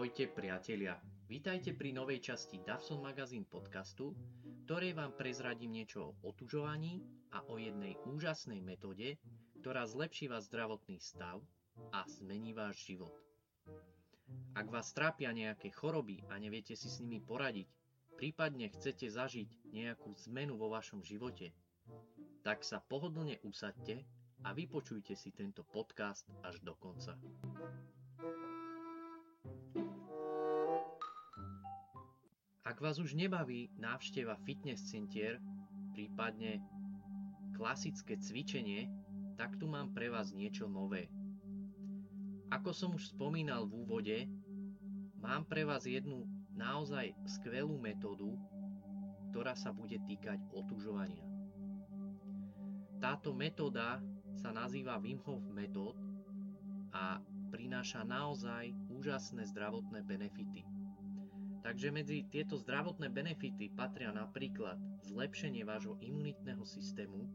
Ahojte priatelia, vítajte pri novej časti Davson Magazine podcastu, ktorej vám prezradím niečo o otužovaní a o jednej úžasnej metóde, ktorá zlepší váš zdravotný stav a zmení váš život. Ak vás trápia nejaké choroby a neviete si s nimi poradiť, prípadne chcete zažiť nejakú zmenu vo vašom živote, tak sa pohodlne usadte a vypočujte si tento podcast až do konca. Ak vás už nebaví návšteva fitness centier, prípadne klasické cvičenie, tak tu mám pre vás niečo nové. Ako som už spomínal v úvode, mám pre vás jednu naozaj skvelú metódu, ktorá sa bude týkať otužovania. Táto metóda sa nazýva Wim Hof metód a prináša naozaj úžasné zdravotné benefity. Takže medzi tieto zdravotné benefity patria napríklad zlepšenie vášho imunitného systému,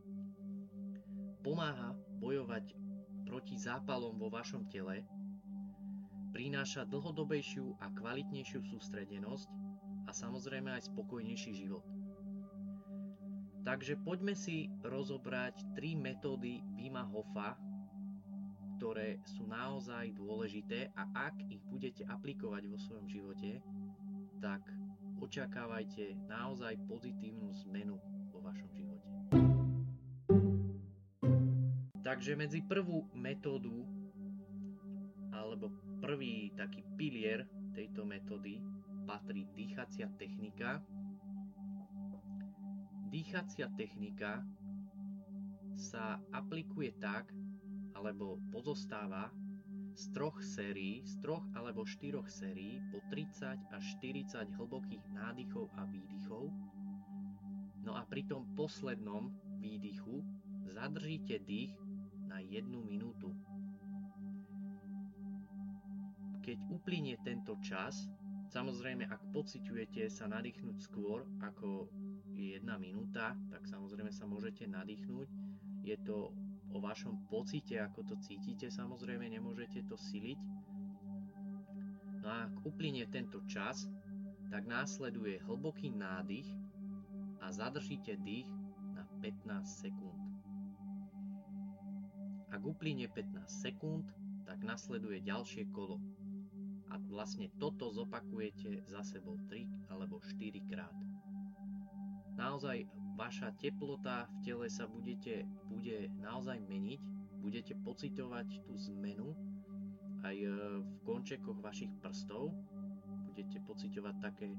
pomáha bojovať proti zápalom vo vašom tele, prináša dlhodobejšiu a kvalitnejšiu sústredenosť a samozrejme aj spokojnejší život. Takže poďme si rozobrať tri metódy Wima Hofa, ktoré sú naozaj dôležité a ak ich budete aplikovať vo svojom živote, tak očakávajte naozaj pozitívnu zmenu vo vašom živote. Takže medzi prvú metódu alebo prvý taký pilier tejto metódy patrí dýchacia technika. Dýchacia technika sa aplikuje tak, alebo pozostáva z troch sérií, z troch alebo štyroch sérií po 30 až 40 hlbokých nádychov a výdychov. No a pri tom poslednom výdychu zadržíte dých na jednu minútu. Keď uplynie tento čas, samozrejme ak pociťujete sa nadýchnuť skôr ako je jedna minúta, tak samozrejme sa môžete nadýchnuť. Je to o vašom pocite, ako to cítite, samozrejme nemôžete to siliť. No a ak uplynie tento čas, tak následuje hlboký nádych a zadržíte dých na 15 sekúnd. Ak uplynie 15 sekúnd, tak nasleduje ďalšie kolo. A vlastne toto zopakujete za sebou 3 alebo 4 krát. Naozaj vaša teplota v tele sa budete, bude naozaj meniť, budete pocitovať tú zmenu aj e, v končekoch vašich prstov, budete pocitovať také e,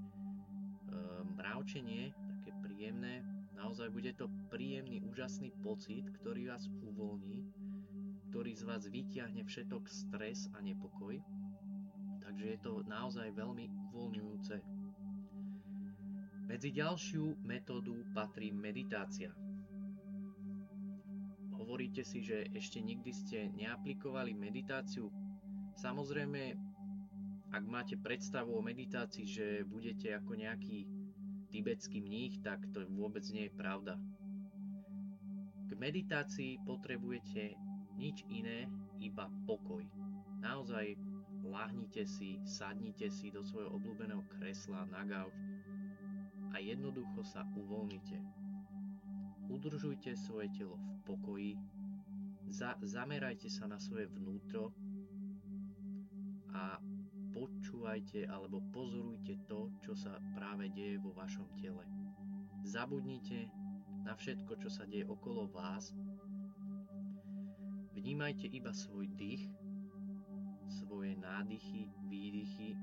mravčenie, také príjemné, naozaj bude to príjemný, úžasný pocit, ktorý vás uvoľní, ktorý z vás vyťahne všetok stres a nepokoj. Takže je to naozaj veľmi uvoľňujúce medzi ďalšiu metódu patrí meditácia. Hovoríte si, že ešte nikdy ste neaplikovali meditáciu. Samozrejme, ak máte predstavu o meditácii, že budete ako nejaký tibetský mních, tak to vôbec nie je pravda. K meditácii potrebujete nič iné, iba pokoj. Naozaj láhnite si, sadnite si do svojho obľúbeného kresla na gauč a jednoducho sa uvoľnite. Udržujte svoje telo v pokoji, za, zamerajte sa na svoje vnútro a počúvajte alebo pozorujte to, čo sa práve deje vo vašom tele. Zabudnite na všetko, čo sa deje okolo vás. Vnímajte iba svoj dých, svoje nádychy, výdychy,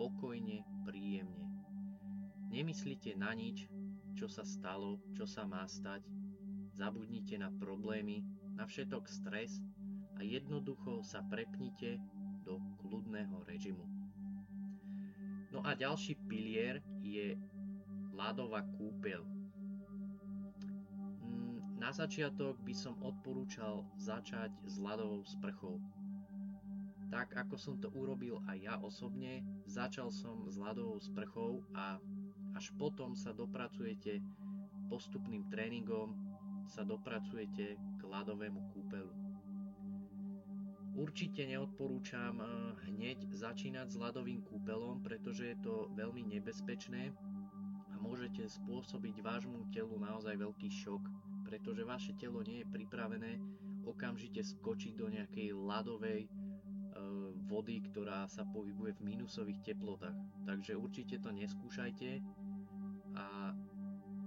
pokojne, príjemne. Nemyslite na nič, čo sa stalo, čo sa má stať. Zabudnite na problémy, na všetok stres a jednoducho sa prepnite do kľudného režimu. No a ďalší pilier je ľadová kúpeľ. Mm, na začiatok by som odporúčal začať s ľadovou sprchou. Tak ako som to urobil aj ja osobne, začal som s ľadovou sprchou a až potom sa dopracujete postupným tréningom, sa dopracujete k ľadovému kúpelu. Určite neodporúčam eh, hneď začínať s ľadovým kúpelom, pretože je to veľmi nebezpečné a môžete spôsobiť vášmu telu naozaj veľký šok, pretože vaše telo nie je pripravené okamžite skočiť do nejakej ľadovej eh, vody, ktorá sa pohybuje v minusových teplotách. Takže určite to neskúšajte a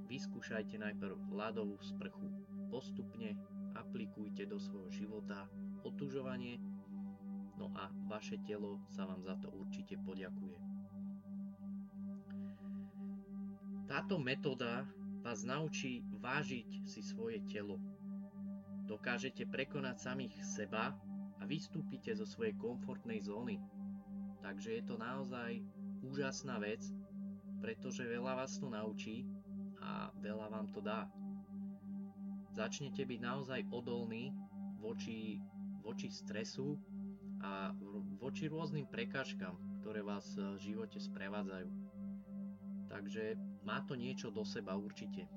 vyskúšajte najprv ľadovú sprchu. Postupne aplikujte do svojho života otužovanie, no a vaše telo sa vám za to určite poďakuje. Táto metóda vás naučí vážiť si svoje telo. Dokážete prekonať samých seba a vystúpite zo svojej komfortnej zóny. Takže je to naozaj úžasná vec, pretože veľa vás to naučí a veľa vám to dá. Začnete byť naozaj odolní voči voči stresu a voči rôznym prekážkam, ktoré vás v živote sprevádzajú. Takže má to niečo do seba určite.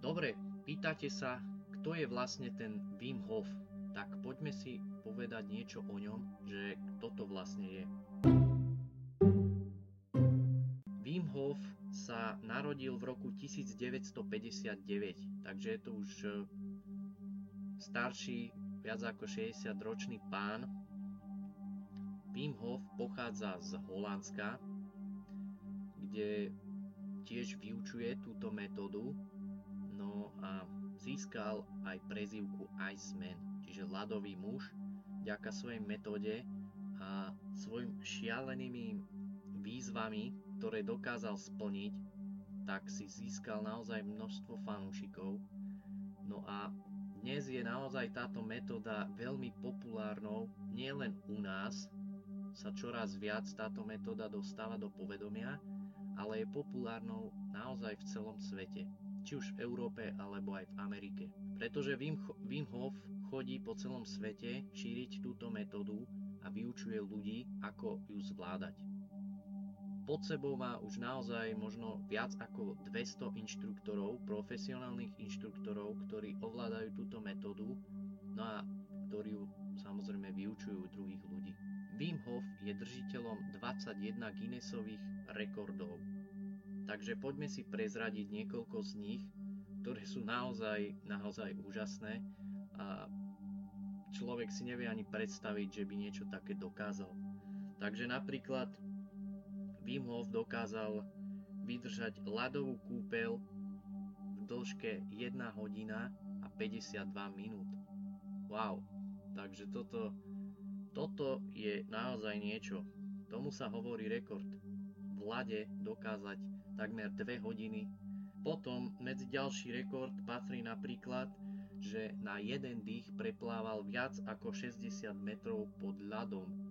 Dobre, pýtate sa, kto je vlastne ten Wim Hof. Tak poďme si povedať niečo o ňom, že kto to vlastne je. Hof sa narodil v roku 1959, takže je to už starší, viac ako 60-ročný pán. Wim Hof pochádza z Holandska, kde tiež vyučuje túto metódu, no a získal aj prezývku Iceman, čiže ľadový muž, vďaka svojej metóde a svojim šialenými výzvami, ktoré dokázal splniť, tak si získal naozaj množstvo fanúšikov. No a dnes je naozaj táto metóda veľmi populárnou, nielen u nás, sa čoraz viac táto metóda dostáva do povedomia, ale je populárnou naozaj v celom svete, či už v Európe alebo aj v Amerike. Pretože Wim, Hof chodí po celom svete šíriť túto metódu a vyučuje ľudí, ako ju zvládať pod sebou má už naozaj možno viac ako 200 inštruktorov, profesionálnych inštruktorov, ktorí ovládajú túto metódu, no a ktorí ju samozrejme vyučujú druhých ľudí. Wim Hof je držiteľom 21 Guinnessových rekordov. Takže poďme si prezradiť niekoľko z nich, ktoré sú naozaj, naozaj úžasné a človek si nevie ani predstaviť, že by niečo také dokázal. Takže napríklad Hof dokázal vydržať ľadovú kúpeľ v dĺžke 1 hodina a 52 minút. Wow, takže toto, toto je naozaj niečo. Tomu sa hovorí rekord. V lade dokázať takmer 2 hodiny. Potom medzi ďalší rekord patrí napríklad, že na jeden dých preplával viac ako 60 metrov pod ľadom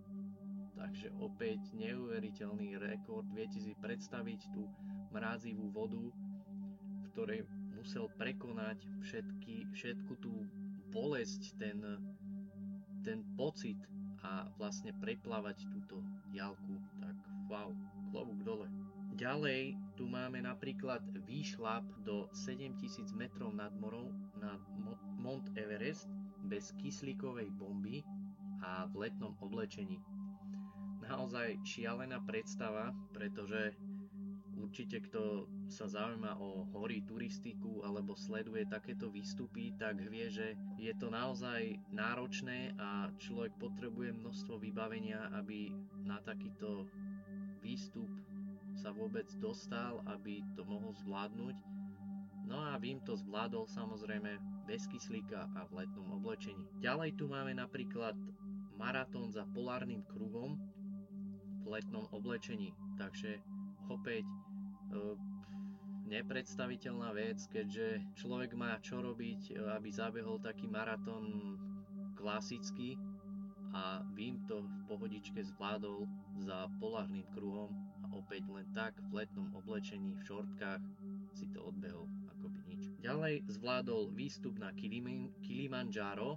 Takže opäť neuveriteľný rekord. Viete si predstaviť tú mrázivú vodu, v ktorej musel prekonať všetky, všetku tú bolesť, ten, ten pocit a vlastne preplávať túto diálku. Tak wow, klobúk dole. Ďalej tu máme napríklad výšlap do 7000 metrov nad morou na Mount Everest bez kyslíkovej bomby a v letnom oblečení naozaj šialená predstava, pretože určite kto sa zaujíma o hory, turistiku alebo sleduje takéto výstupy, tak vie, že je to naozaj náročné a človek potrebuje množstvo vybavenia, aby na takýto výstup sa vôbec dostal, aby to mohol zvládnuť. No a Vím to zvládol samozrejme bez kyslíka a v letnom oblečení. Ďalej tu máme napríklad maratón za polárnym kruhom, letnom oblečení. Takže opäť e, nepredstaviteľná vec, keďže človek má čo robiť, e, aby zabehol taký maratón klasický a Vím to v pohodičke zvládol za polárnym kruhom a opäť len tak v letnom oblečení, v šortkách si to odbehol ako by nič. Ďalej zvládol výstup na Kilimanjaro,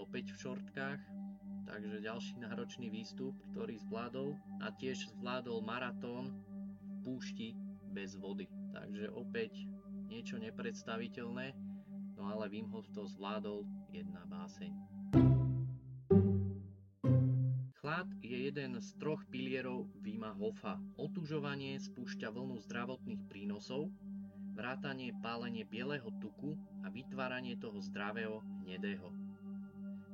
opäť v šortkách, takže ďalší náročný výstup, ktorý zvládol a tiež zvládol maratón v púšti bez vody. Takže opäť niečo nepredstaviteľné. No ale Wim Hof to zvládol jedna báseň. Chlad je jeden z troch pilierov Vima Hofa. Otužovanie spúšťa vlnu zdravotných prínosov, vrátanie pálenie bieleho tuku a vytváranie toho zdravého hnedého.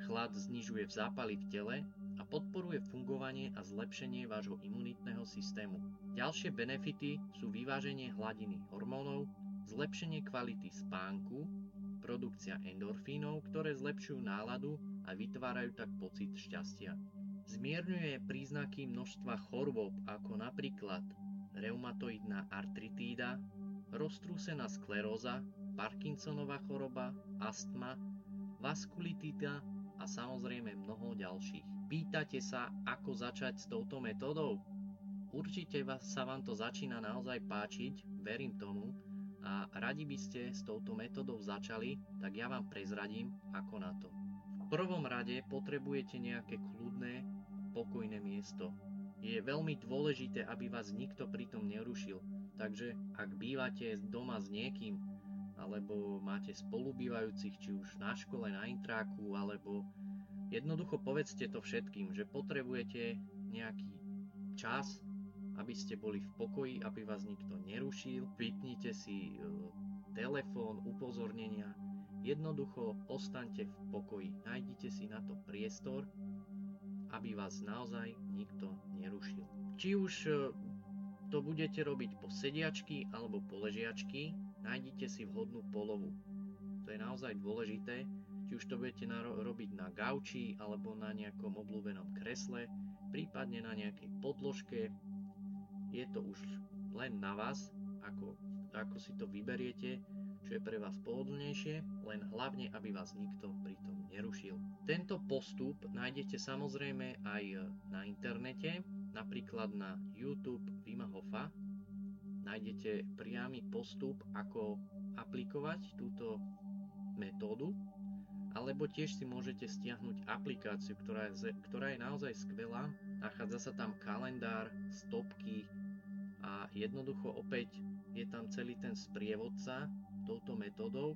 Chlad znižuje zápaly v tele a podporuje fungovanie a zlepšenie vášho imunitného systému. Ďalšie benefity sú vyváženie hladiny hormónov, zlepšenie kvality spánku, produkcia endorfínov, ktoré zlepšujú náladu a vytvárajú tak pocit šťastia. Zmierňuje príznaky množstva chorôb ako napríklad reumatoidná artritída, roztrúsená skleróza, Parkinsonová choroba, astma, vaskulitida a samozrejme mnoho ďalších. Pýtate sa, ako začať s touto metódou? Určite vás, sa vám to začína naozaj páčiť, verím tomu, a radi by ste s touto metódou začali, tak ja vám prezradím, ako na to. V prvom rade potrebujete nejaké kľudné, pokojné miesto. Je veľmi dôležité, aby vás nikto pritom nerušil, Takže ak bývate doma s niekým, alebo máte spolubývajúcich či už na škole, na intráku, alebo jednoducho povedzte to všetkým, že potrebujete nejaký čas, aby ste boli v pokoji, aby vás nikto nerušil, vypnite si e, telefón, upozornenia, jednoducho ostaňte v pokoji, nájdite si na to priestor, aby vás naozaj nikto nerušil. Či už e, to budete robiť po sediačky alebo po ležiačky, nájdite si vhodnú polohu. To je naozaj dôležité, či už to budete na, robiť na gauči alebo na nejakom obľúbenom kresle, prípadne na nejakej podložke. Je to už len na vás, ako, ako si to vyberiete, čo je pre vás pohodlnejšie, len hlavne, aby vás nikto pritom nerušil. Tento postup nájdete samozrejme aj na internete, napríklad na YouTube Vima Hofa nájdete priamy postup, ako aplikovať túto metódu, alebo tiež si môžete stiahnuť aplikáciu, ktorá je, ktorá je naozaj skvelá. Nachádza sa tam kalendár, stopky a jednoducho opäť je tam celý ten sprievodca touto metódou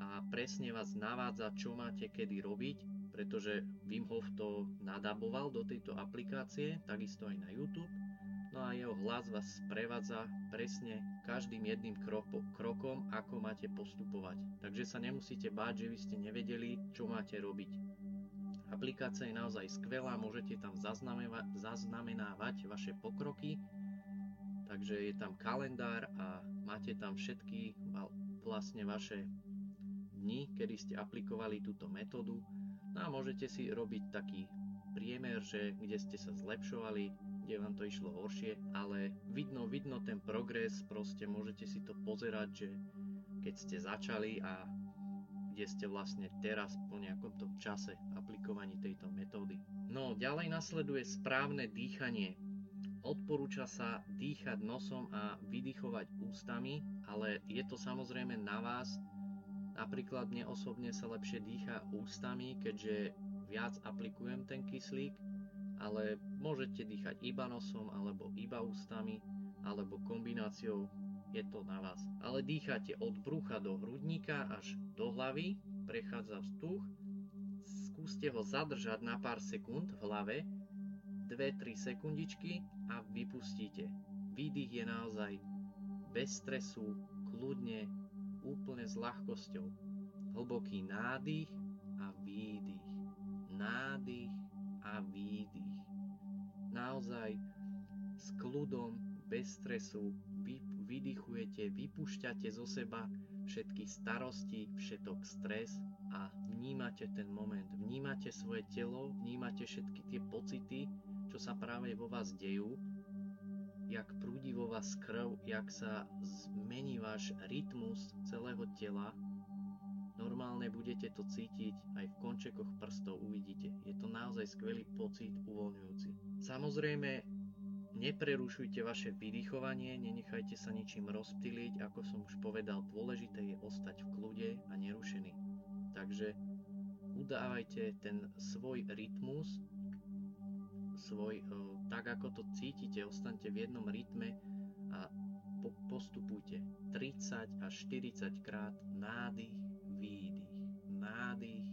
a presne vás navádza, čo máte kedy robiť pretože Wim Hof to nadaboval do tejto aplikácie, takisto aj na YouTube. A jeho hlas vás sprevádza presne každým jedným krokom, ako máte postupovať. Takže sa nemusíte báť, že by ste nevedeli, čo máte robiť. Aplikácia je naozaj skvelá, môžete tam zaznamenávať vaše pokroky, takže je tam kalendár a máte tam všetky vlastne vaše dni, kedy ste aplikovali túto metódu No a môžete si robiť taký priemer, že kde ste sa zlepšovali, kde vám to išlo horšie, ale vidno, vidno ten progres, proste môžete si to pozerať, že keď ste začali a kde ste vlastne teraz po nejakom tom čase aplikovaní tejto metódy. No, ďalej nasleduje správne dýchanie. Odporúča sa dýchať nosom a vydychovať ústami, ale je to samozrejme na vás, Napríklad mne osobne sa lepšie dýcha ústami, keďže viac aplikujem ten kyslík, ale môžete dýchať iba nosom alebo iba ústami alebo kombináciou, je to na vás. Ale dýchate od brucha do hrudníka až do hlavy, prechádza vzduch, skúste ho zadržať na pár sekúnd v hlave, 2-3 sekundičky a vypustíte. Výdych je naozaj bez stresu, kľudne, úplne s ľahkosťou. Hlboký nádych a výdych. Nádych a výdych. Naozaj s kľudom, bez stresu vy, vydychujete, vypúšťate zo seba všetky starosti, všetok stres a vnímate ten moment, vnímate svoje telo, vnímate všetky tie pocity, čo sa práve vo vás dejú jak prúdi vo vás krv, jak sa zmení váš rytmus celého tela. Normálne budete to cítiť aj v končekoch prstov, uvidíte. Je to naozaj skvelý pocit, uvoľňujúci. Samozrejme, neprerušujte vaše vydychovanie, nenechajte sa ničím rozptýliť, ako som už povedal, dôležité je ostať v kľude a nerušený. Takže udávajte ten svoj rytmus, svoj, tak ako to cítite, ostaňte v jednom rytme a postupujte 30 až 40 krát nádych, výdych, nádych.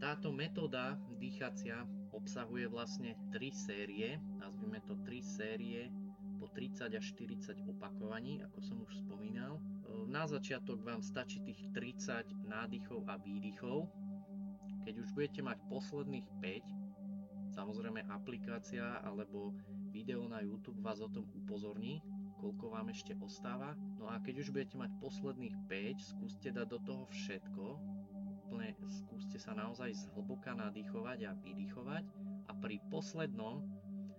Táto metóda dýchacia obsahuje vlastne 3 série, nazvime to 3 série po 30 až 40 opakovaní, ako som už spomínal. Na začiatok vám stačí tých 30 nádychov a výdychov. Keď už budete mať posledných 5, samozrejme aplikácia alebo video na YouTube vás o tom upozorní, koľko vám ešte ostáva. No a keď už budete mať posledných 5, skúste dať do toho všetko, úplne skúste sa naozaj zhlboka nadýchovať a vydýchovať a pri poslednom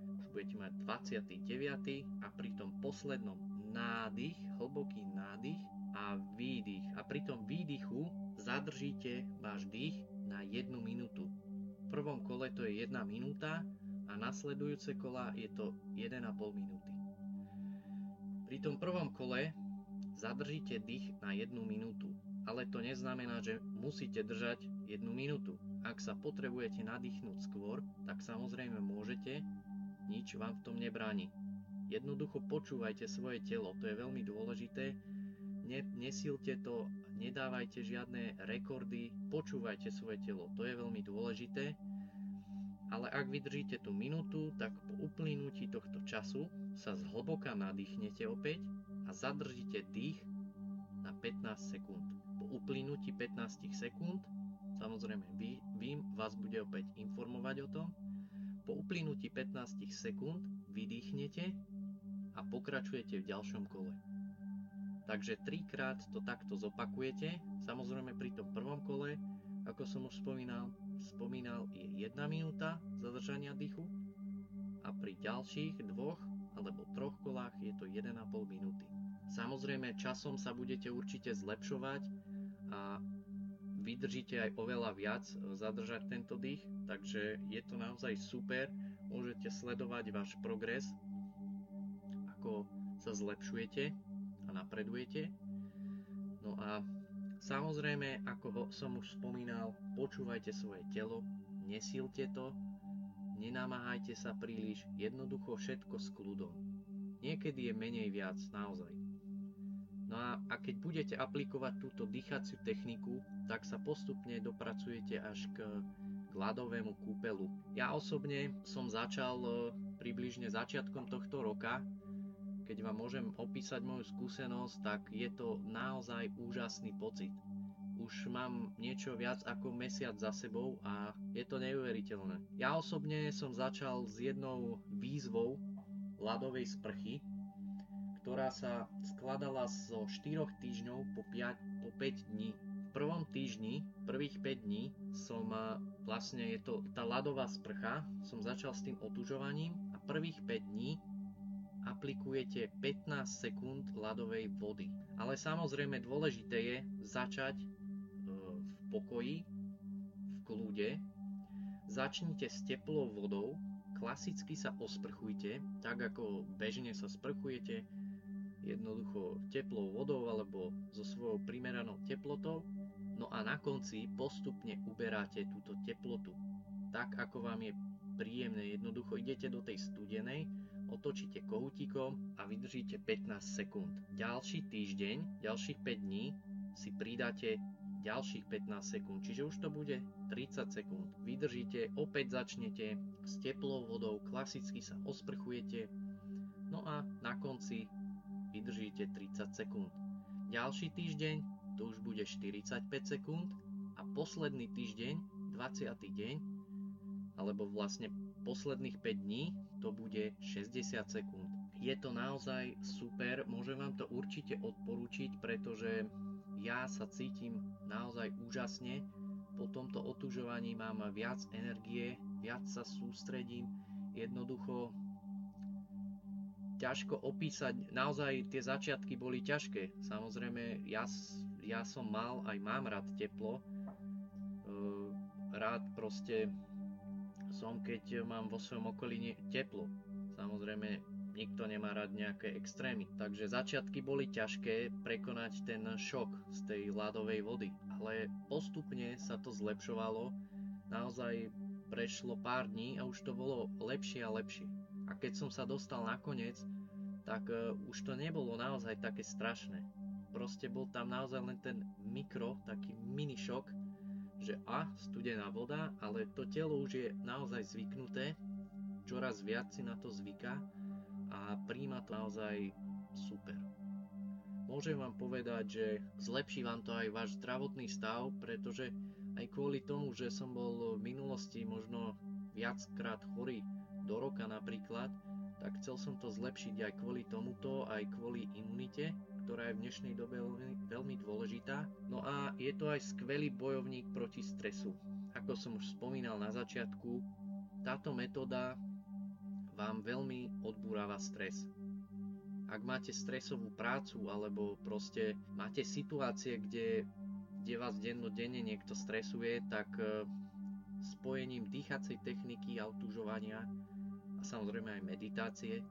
už budete mať 29. a pri tom poslednom nádych, hlboký nádych a výdych. A pri tom výdychu zadržíte váš dých na 1 minútu. V prvom kole to je 1 minúta a nasledujúce kola je to 1,5 minúty. Pri tom prvom kole zadržíte dých na 1 minútu, ale to neznamená, že musíte držať 1 minútu. Ak sa potrebujete nadýchnúť skôr, tak samozrejme môžete, nič vám v tom nebráni. Jednoducho počúvajte svoje telo, to je veľmi dôležité. Ne, nesilte to, nedávajte žiadne rekordy, počúvajte svoje telo, to je veľmi dôležité ale ak vydržíte tú minútu, tak po uplynutí tohto času sa zhlboka nadýchnete opäť a zadržíte dých na 15 sekúnd. Uplynutí 15 sekúnd, samozrejme vy, Vím vás bude opäť informovať o tom, po uplynutí 15 sekúnd vydýchnete a pokračujete v ďalšom kole. Takže trikrát to takto zopakujete, samozrejme pri tom prvom kole, ako som už spomínal, spomínal, je 1 minúta zadržania dýchu a pri ďalších dvoch alebo troch kolách je to 1,5 minúty. Samozrejme časom sa budete určite zlepšovať a vydržíte aj oveľa viac e, zadržať tento dých, takže je to naozaj super, môžete sledovať váš progres, ako sa zlepšujete a napredujete. No a Samozrejme, ako som už spomínal, počúvajte svoje telo, nesílte to, nenamáhajte sa príliš, jednoducho všetko s kľudom. Niekedy je menej viac, naozaj. No a, a keď budete aplikovať túto dýchaciu techniku, tak sa postupne dopracujete až k, k ľadovému kúpelu. Ja osobne som začal e, približne začiatkom tohto roka keď vám môžem opísať moju skúsenosť, tak je to naozaj úžasný pocit. Už mám niečo viac ako mesiac za sebou a je to neuveriteľné. Ja osobne som začal s jednou výzvou ľadovej sprchy, ktorá sa skladala zo 4 týždňov po 5, po 5 dní. V prvom týždni, prvých 5 dní som vlastne je to tá ľadová sprcha, som začal s tým otužovaním a prvých 5 dní aplikujete 15 sekúnd ľadovej vody. Ale samozrejme dôležité je začať e, v pokoji, v kľude. Začnite s teplou vodou, klasicky sa osprchujte, tak ako bežne sa sprchujete, jednoducho teplou vodou alebo so svojou primeranou teplotou. No a na konci postupne uberáte túto teplotu. Tak ako vám je príjemné, jednoducho idete do tej studenej otočíte kohútikom a vydržíte 15 sekúnd. Ďalší týždeň, ďalších 5 dní si pridáte ďalších 15 sekúnd, čiže už to bude 30 sekúnd. Vydržíte, opäť začnete s teplou vodou, klasicky sa osprchujete, no a na konci vydržíte 30 sekúnd. Ďalší týždeň to už bude 45 sekúnd a posledný týždeň, 20. deň, alebo vlastne posledných 5 dní to bude 60 sekúnd. Je to naozaj super, môžem vám to určite odporúčiť, pretože ja sa cítim naozaj úžasne. Po tomto otužovaní mám viac energie, viac sa sústredím, jednoducho ťažko opísať, naozaj tie začiatky boli ťažké. Samozrejme, ja, ja som mal, aj mám rád teplo, rád proste som, keď mám vo svojom okolí teplo. Samozrejme, nikto nemá rád nejaké extrémy. Takže začiatky boli ťažké prekonať ten šok z tej ľadovej vody, ale postupne sa to zlepšovalo. Naozaj prešlo pár dní a už to bolo lepšie a lepšie. A keď som sa dostal nakoniec, tak uh, už to nebolo naozaj také strašné. proste bol tam naozaj len ten mikro, taký mini šok, že a, studená voda, ale to telo už je naozaj zvyknuté, čoraz viac si na to zvyká a príjma to naozaj super. Môžem vám povedať, že zlepší vám to aj váš zdravotný stav, pretože aj kvôli tomu, že som bol v minulosti možno viackrát chorý do roka napríklad, tak chcel som to zlepšiť aj kvôli tomuto, aj kvôli imunite, ktorá je v dnešnej dobe veľmi, dôležitá. No a je to aj skvelý bojovník proti stresu. Ako som už spomínal na začiatku, táto metóda vám veľmi odbúrava stres. Ak máte stresovú prácu alebo proste máte situácie, kde, kde vás dennodenne niekto stresuje, tak eh, spojením dýchacej techniky a otužovania a samozrejme aj meditácie e,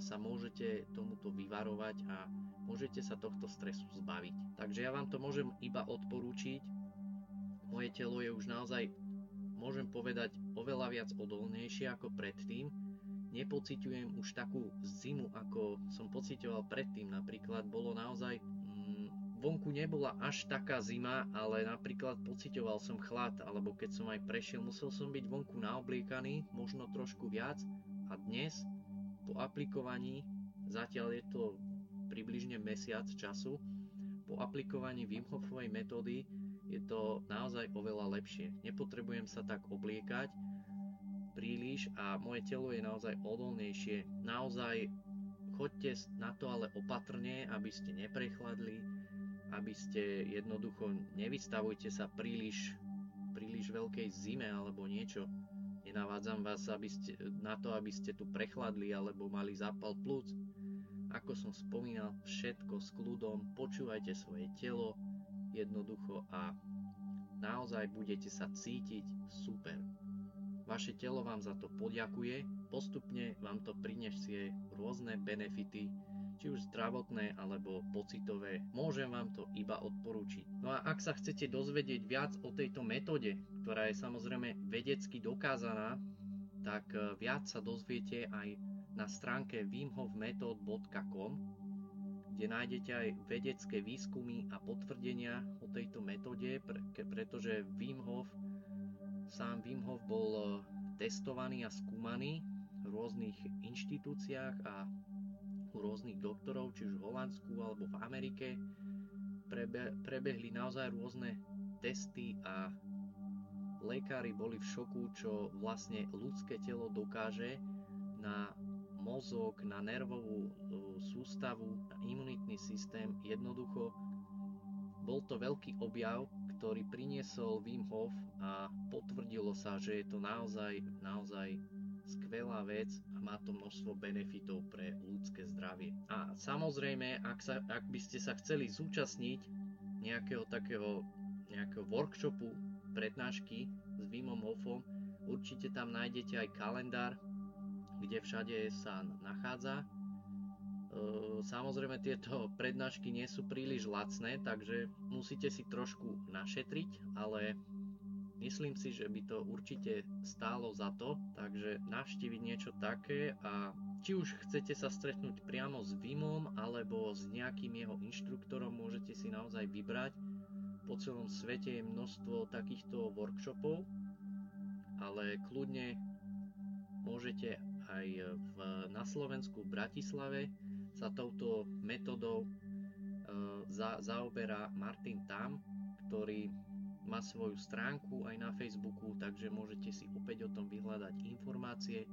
sa môžete tomuto vyvarovať a môžete sa tohto stresu zbaviť. Takže ja vám to môžem iba odporúčiť. Moje telo je už naozaj, môžem povedať, oveľa viac odolnejšie ako predtým. Nepociťujem už takú zimu, ako som pocitoval predtým. Napríklad bolo naozaj vonku nebola až taká zima, ale napríklad pocitoval som chlad, alebo keď som aj prešiel, musel som byť vonku naobliekaný, možno trošku viac. A dnes, po aplikovaní, zatiaľ je to približne mesiac času, po aplikovaní Wim Hofovej metódy je to naozaj oveľa lepšie. Nepotrebujem sa tak obliekať príliš a moje telo je naozaj odolnejšie. Naozaj choďte na to ale opatrne, aby ste neprechladli, aby ste jednoducho nevystavujte sa príliš, príliš veľkej zime alebo niečo. Nenavádzam vás aby ste, na to, aby ste tu prechladli alebo mali zápal plúc. Ako som spomínal, všetko s kľudom, počúvajte svoje telo jednoducho a naozaj budete sa cítiť super. Vaše telo vám za to poďakuje, postupne vám to prinesie rôzne benefity, či už zdravotné alebo pocitové, môžem vám to iba odporúčiť. No a ak sa chcete dozvedieť viac o tejto metóde, ktorá je samozrejme vedecky dokázaná, tak e, viac sa dozviete aj na stránke wimhofmethod.com, kde nájdete aj vedecké výskumy a potvrdenia o tejto metóde, pretože Wim Hof, sám Wim Hof bol e, testovaný a skúmaný v rôznych inštitúciách a u rôznych doktorov, či už v Holandsku alebo v Amerike. Prebe, prebehli naozaj rôzne testy a lekári boli v šoku, čo vlastne ľudské telo dokáže na mozog, na nervovú e, sústavu, na imunitný systém. Jednoducho bol to veľký objav, ktorý priniesol Wim Hof a potvrdilo sa, že je to naozaj, naozaj skvelá vec a má to množstvo benefitov pre ľudské zdravie. A samozrejme, ak, sa, ak by ste sa chceli zúčastniť nejakého takého nejakého workshopu, prednášky s Vimom Hofom, určite tam nájdete aj kalendár, kde všade sa nachádza. E, samozrejme tieto prednášky nie sú príliš lacné, takže musíte si trošku našetriť, ale Myslím si, že by to určite stálo za to, takže navštíviť niečo také a či už chcete sa stretnúť priamo s Vimom alebo s nejakým jeho inštruktorom, môžete si naozaj vybrať. Po celom svete je množstvo takýchto workshopov, ale kľudne môžete aj v, na Slovensku v Bratislave sa touto metodou e, za, zaoberá Martin Tam, ktorý má svoju stránku aj na Facebooku, takže môžete si opäť o tom vyhľadať informácie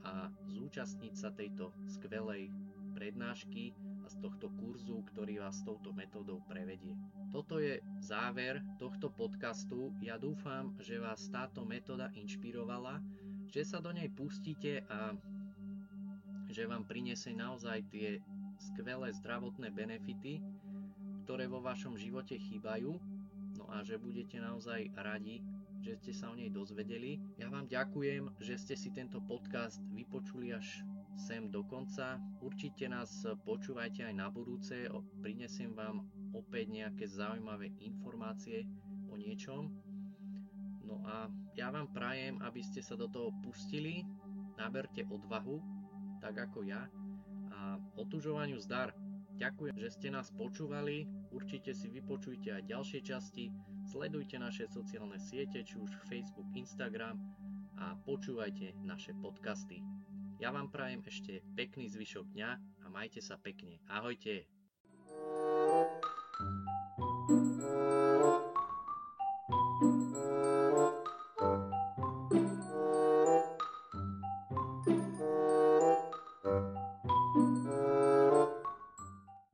a zúčastniť sa tejto skvelej prednášky a z tohto kurzu, ktorý vás touto metódou prevedie. Toto je záver tohto podcastu. Ja dúfam, že vás táto metóda inšpirovala, že sa do nej pustíte a že vám prinesie naozaj tie skvelé zdravotné benefity, ktoré vo vašom živote chýbajú a že budete naozaj radi, že ste sa o nej dozvedeli. Ja vám ďakujem, že ste si tento podcast vypočuli až sem do konca. Určite nás počúvajte aj na budúce, prinesiem vám opäť nejaké zaujímavé informácie o niečom. No a ja vám prajem, aby ste sa do toho pustili, naberte odvahu, tak ako ja, a otužovaniu zdar. Ďakujem, že ste nás počúvali, určite si vypočujte aj ďalšie časti, sledujte naše sociálne siete, či už Facebook, Instagram a počúvajte naše podcasty. Ja vám prajem ešte pekný zvyšok dňa a majte sa pekne. Ahojte!